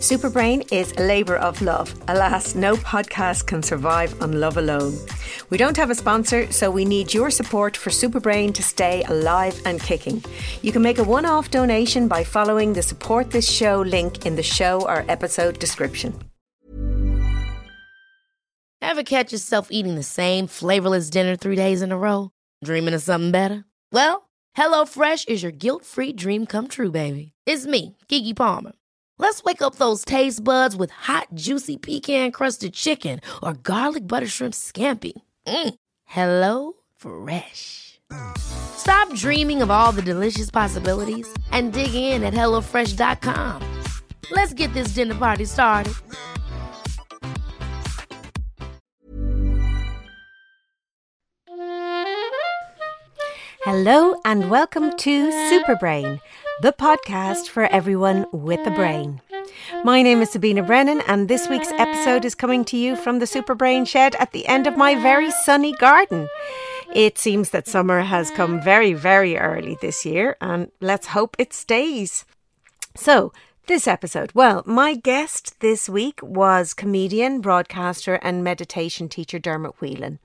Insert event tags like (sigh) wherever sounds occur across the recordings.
Superbrain is a labour of love. Alas, no podcast can survive on love alone. We don't have a sponsor, so we need your support for Superbrain to stay alive and kicking. You can make a one off donation by following the support this show link in the show or episode description. Ever catch yourself eating the same flavourless dinner three days in a row? Dreaming of something better? Well, HelloFresh is your guilt free dream come true, baby. It's me, Keke Palmer. Let's wake up those taste buds with hot, juicy pecan crusted chicken or garlic butter shrimp scampi. Mm. Hello Fresh. Stop dreaming of all the delicious possibilities and dig in at HelloFresh.com. Let's get this dinner party started. Hello, and welcome to Superbrain, the podcast for everyone with a brain. My name is Sabina Brennan, and this week's episode is coming to you from the Super Brain shed at the end of my very sunny garden. It seems that summer has come very, very early this year, and let's hope it stays. So, this episode, well, my guest this week was comedian, broadcaster, and meditation teacher Dermot Whelan.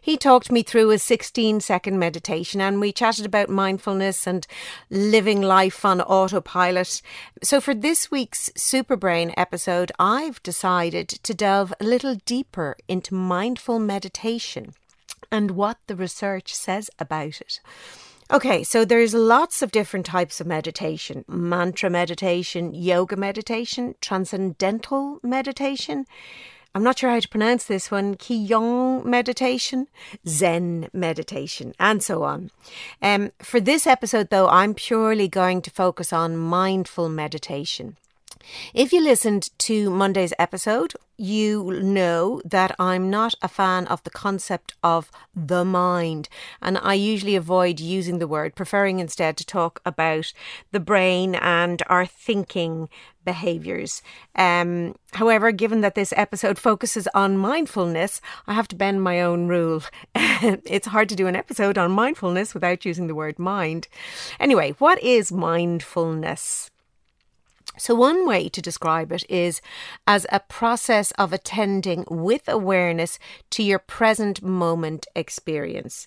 He talked me through a 16 second meditation and we chatted about mindfulness and living life on autopilot. So, for this week's Superbrain episode, I've decided to delve a little deeper into mindful meditation and what the research says about it. Okay, so there's lots of different types of meditation mantra meditation, yoga meditation, transcendental meditation. I'm not sure how to pronounce this one, Qigong meditation, Zen meditation, and so on. Um, for this episode, though, I'm purely going to focus on mindful meditation. If you listened to Monday's episode, you know that I'm not a fan of the concept of the mind, and I usually avoid using the word, preferring instead to talk about the brain and our thinking behaviors. Um, however, given that this episode focuses on mindfulness, I have to bend my own rule. (laughs) it's hard to do an episode on mindfulness without using the word mind. Anyway, what is mindfulness? So, one way to describe it is as a process of attending with awareness to your present moment experience.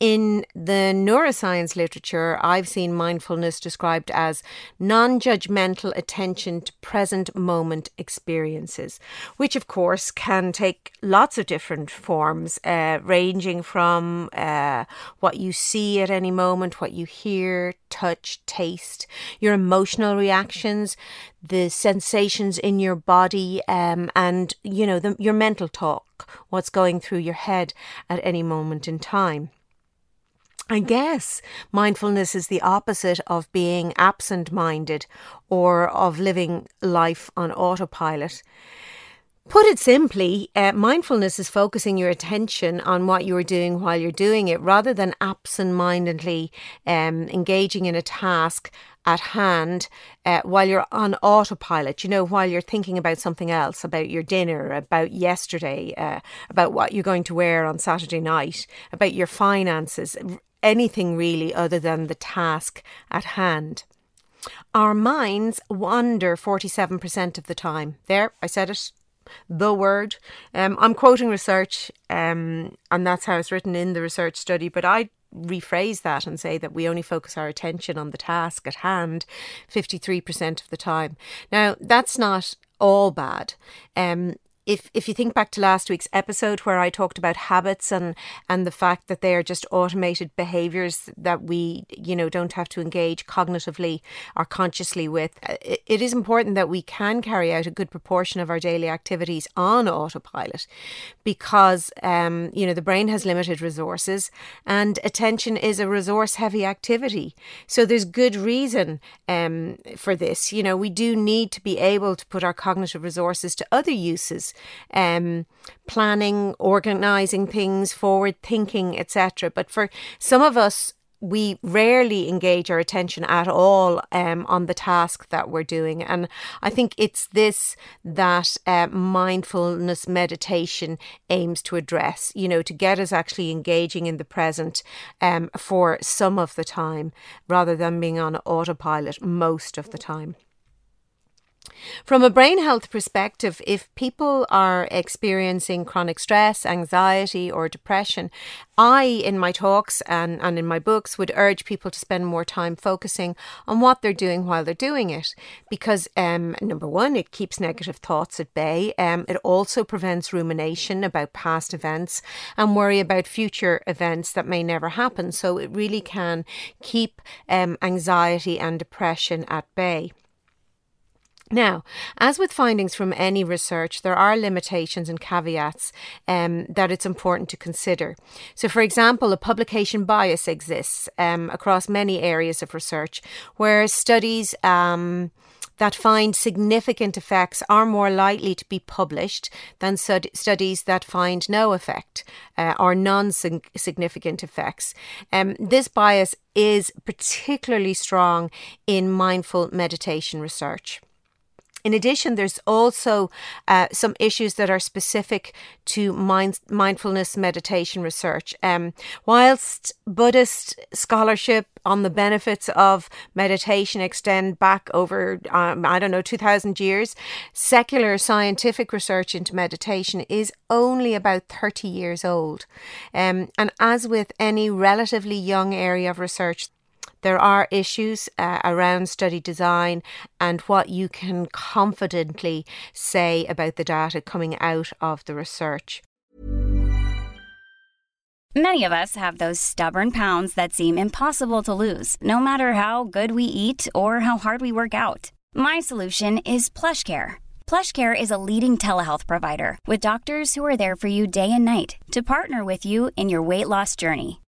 In the neuroscience literature, I've seen mindfulness described as non judgmental attention to present moment experiences, which of course can take lots of different forms, uh, ranging from uh, what you see at any moment, what you hear, touch, taste, your emotional reactions, the sensations in your body, um, and you know the, your mental talk, what's going through your head at any moment in time. I guess mindfulness is the opposite of being absent minded or of living life on autopilot. Put it simply, uh, mindfulness is focusing your attention on what you're doing while you're doing it rather than absent mindedly um, engaging in a task at hand uh, while you're on autopilot, you know, while you're thinking about something else, about your dinner, about yesterday, uh, about what you're going to wear on Saturday night, about your finances, anything really other than the task at hand. Our minds wander 47% of the time. There, I said it the word. Um, I'm quoting research, um, and that's how it's written in the research study, but I rephrase that and say that we only focus our attention on the task at hand 53% of the time. Now, that's not all bad. Um, if if you think back to last week's episode where I talked about habits and and the fact that they are just automated behaviors that we you know don't have to engage cognitively or consciously with uh, it, it is important that we can carry out a good proportion of our daily activities on autopilot because um you know the brain has limited resources and attention is a resource heavy activity. So there's good reason um for this. You know we do need to be able to put our cognitive resources to other uses um, planning, organizing things, forward thinking, etc. But for some of us, we rarely engage our attention at all um, on the task that we're doing. And I think it's this that uh, mindfulness meditation aims to address, you know, to get us actually engaging in the present um, for some of the time rather than being on autopilot most of the time. From a brain health perspective, if people are experiencing chronic stress, anxiety, or depression, I, in my talks and, and in my books, would urge people to spend more time focusing on what they're doing while they're doing it. Because, um, number one, it keeps negative thoughts at bay. Um, it also prevents rumination about past events and worry about future events that may never happen. So it really can keep um, anxiety and depression at bay. Now, as with findings from any research, there are limitations and caveats um, that it's important to consider. So, for example, a publication bias exists um, across many areas of research, where studies um, that find significant effects are more likely to be published than stud- studies that find no effect uh, or non significant effects. Um, this bias is particularly strong in mindful meditation research. In addition, there's also uh, some issues that are specific to mind- mindfulness meditation research. Um, whilst Buddhist scholarship on the benefits of meditation extend back over, um, I don't know, 2000 years, secular scientific research into meditation is only about 30 years old. Um, and as with any relatively young area of research, there are issues uh, around study design and what you can confidently say about the data coming out of the research. Many of us have those stubborn pounds that seem impossible to lose, no matter how good we eat or how hard we work out. My solution is PlushCare. PlushCare is a leading telehealth provider with doctors who are there for you day and night to partner with you in your weight loss journey.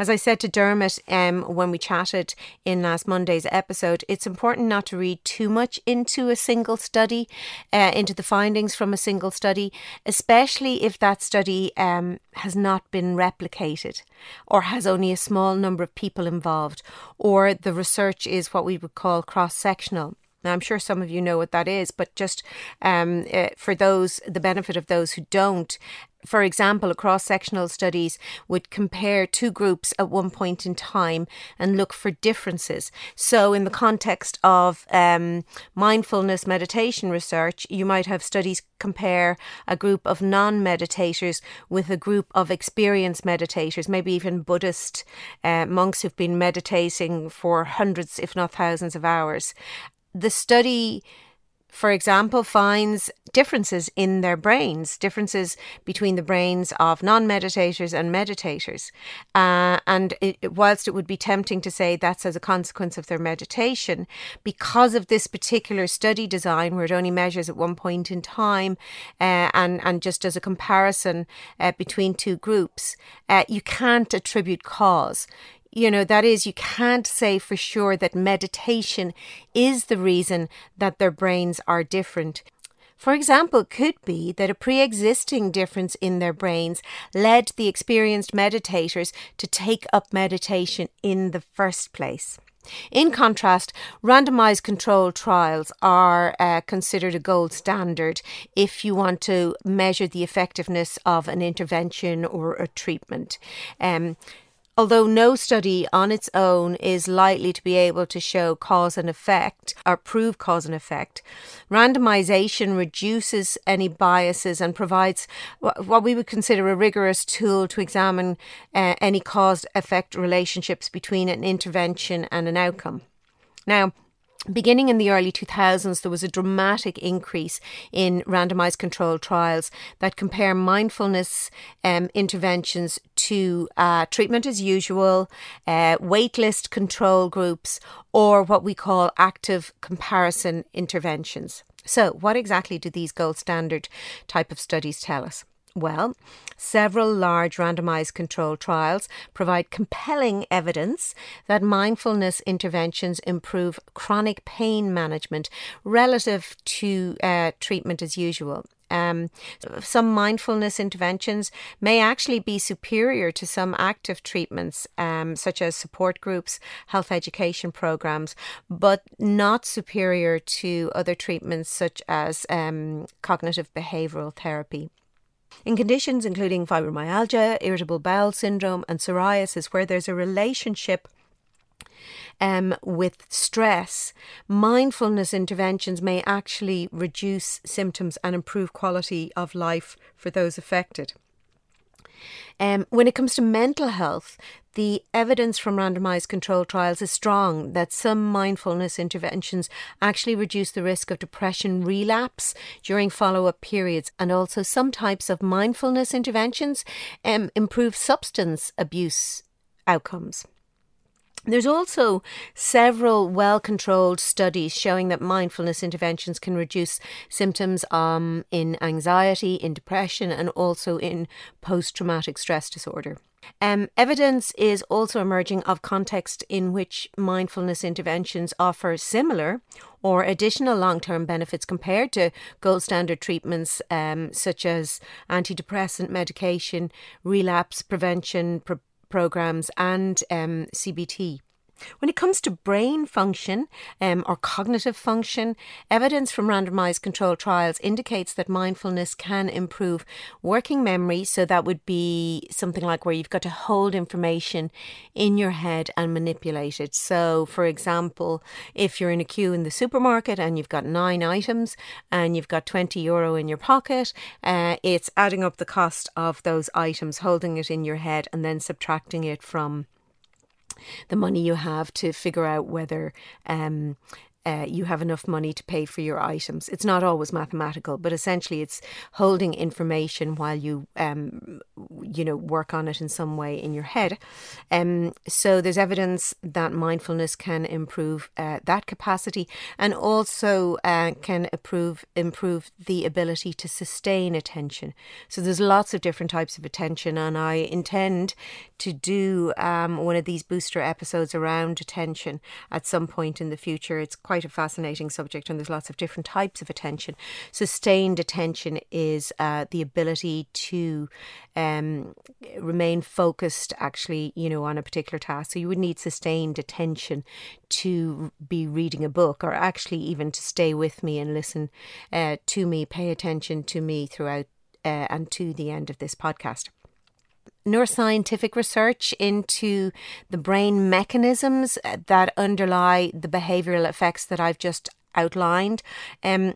As I said to Dermot um, when we chatted in last Monday's episode, it's important not to read too much into a single study, uh, into the findings from a single study, especially if that study um, has not been replicated or has only a small number of people involved, or the research is what we would call cross sectional. Now, I'm sure some of you know what that is, but just um, uh, for those, the benefit of those who don't, for example, a cross sectional studies would compare two groups at one point in time and look for differences. So, in the context of um, mindfulness meditation research, you might have studies compare a group of non meditators with a group of experienced meditators, maybe even Buddhist uh, monks who've been meditating for hundreds, if not thousands, of hours. The study for example, finds differences in their brains, differences between the brains of non meditators and meditators. Uh, and it, whilst it would be tempting to say that's as a consequence of their meditation, because of this particular study design where it only measures at one point in time uh, and, and just does a comparison uh, between two groups, uh, you can't attribute cause you know, that is, you can't say for sure that meditation is the reason that their brains are different. For example, it could be that a pre existing difference in their brains led the experienced meditators to take up meditation in the first place. In contrast, randomized controlled trials are uh, considered a gold standard if you want to measure the effectiveness of an intervention or a treatment. Um, Although no study on its own is likely to be able to show cause and effect or prove cause and effect, randomization reduces any biases and provides what we would consider a rigorous tool to examine uh, any cause effect relationships between an intervention and an outcome. Now, Beginning in the early 2000s, there was a dramatic increase in randomized controlled trials that compare mindfulness um, interventions to uh, treatment as usual, uh, waitlist control groups, or what we call active comparison interventions. So, what exactly do these gold standard type of studies tell us? Well, several large randomized controlled trials provide compelling evidence that mindfulness interventions improve chronic pain management relative to uh, treatment as usual. Um, some mindfulness interventions may actually be superior to some active treatments, um, such as support groups, health education programs, but not superior to other treatments such as um, cognitive behavioral therapy. In conditions including fibromyalgia, irritable bowel syndrome, and psoriasis, where there's a relationship um, with stress, mindfulness interventions may actually reduce symptoms and improve quality of life for those affected. Um, when it comes to mental health, the evidence from randomized control trials is strong that some mindfulness interventions actually reduce the risk of depression relapse during follow up periods, and also some types of mindfulness interventions um, improve substance abuse outcomes. There's also several well controlled studies showing that mindfulness interventions can reduce symptoms um, in anxiety, in depression, and also in post traumatic stress disorder. Um, evidence is also emerging of context in which mindfulness interventions offer similar or additional long term benefits compared to gold standard treatments um, such as antidepressant medication, relapse prevention pro- programs, and um, CBT. When it comes to brain function um, or cognitive function, evidence from randomized controlled trials indicates that mindfulness can improve working memory. So that would be something like where you've got to hold information in your head and manipulate it. So, for example, if you're in a queue in the supermarket and you've got nine items and you've got 20 euro in your pocket, uh, it's adding up the cost of those items, holding it in your head, and then subtracting it from the money you have to figure out whether um, uh, you have enough money to pay for your items. It's not always mathematical, but essentially it's holding information while you, um, you know, work on it in some way in your head. Um, so there's evidence that mindfulness can improve uh, that capacity and also uh, can improve improve the ability to sustain attention. So there's lots of different types of attention, and I intend to do um, one of these booster episodes around attention at some point in the future. It's quite a fascinating subject, and there's lots of different types of attention. Sustained attention is uh, the ability to um, remain focused, actually, you know, on a particular task. So you would need sustained attention to be reading a book, or actually even to stay with me and listen uh, to me, pay attention to me throughout uh, and to the end of this podcast neuroscientific research into the brain mechanisms that underlie the behavioral effects that I've just outlined. Um,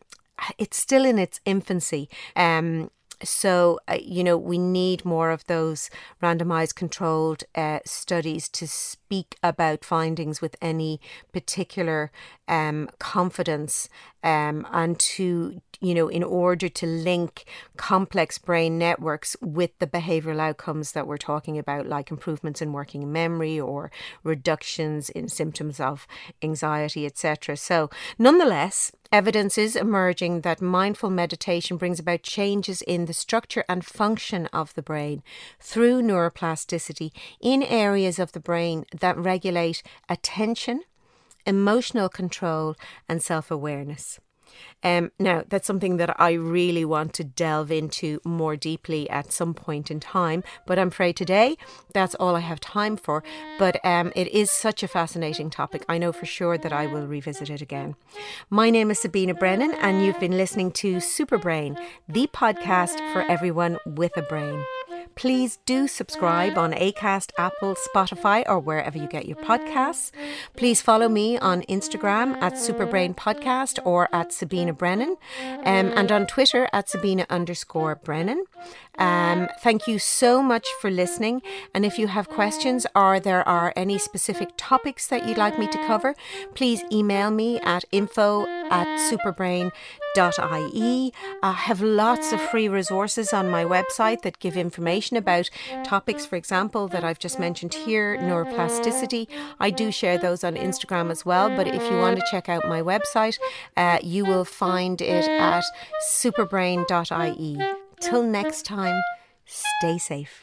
it's still in its infancy. Um, so, uh, you know, we need more of those randomized controlled uh, studies to speak about findings with any particular um, confidence um, and to you know, in order to link complex brain networks with the behavioral outcomes that we're talking about, like improvements in working memory or reductions in symptoms of anxiety, etc. So, nonetheless, evidence is emerging that mindful meditation brings about changes in the structure and function of the brain through neuroplasticity in areas of the brain that regulate attention, emotional control, and self awareness. Um, now, that's something that I really want to delve into more deeply at some point in time, but I'm afraid today that's all I have time for. But um, it is such a fascinating topic. I know for sure that I will revisit it again. My name is Sabina Brennan, and you've been listening to Super Brain, the podcast for everyone with a brain. Please do subscribe on Acast, Apple, Spotify, or wherever you get your podcasts. Please follow me on Instagram at Superbrain Podcast or at Sabina Brennan, um, and on Twitter at Sabina underscore Brennan. Um, thank you so much for listening. And if you have questions or there are any specific topics that you'd like me to cover, please email me at info at superbrain.ie. I have lots of free resources on my website that give information about topics, for example, that I've just mentioned here, neuroplasticity. I do share those on Instagram as well, but if you want to check out my website, uh, you will find it at superbrain.ie. Till next time, stay safe.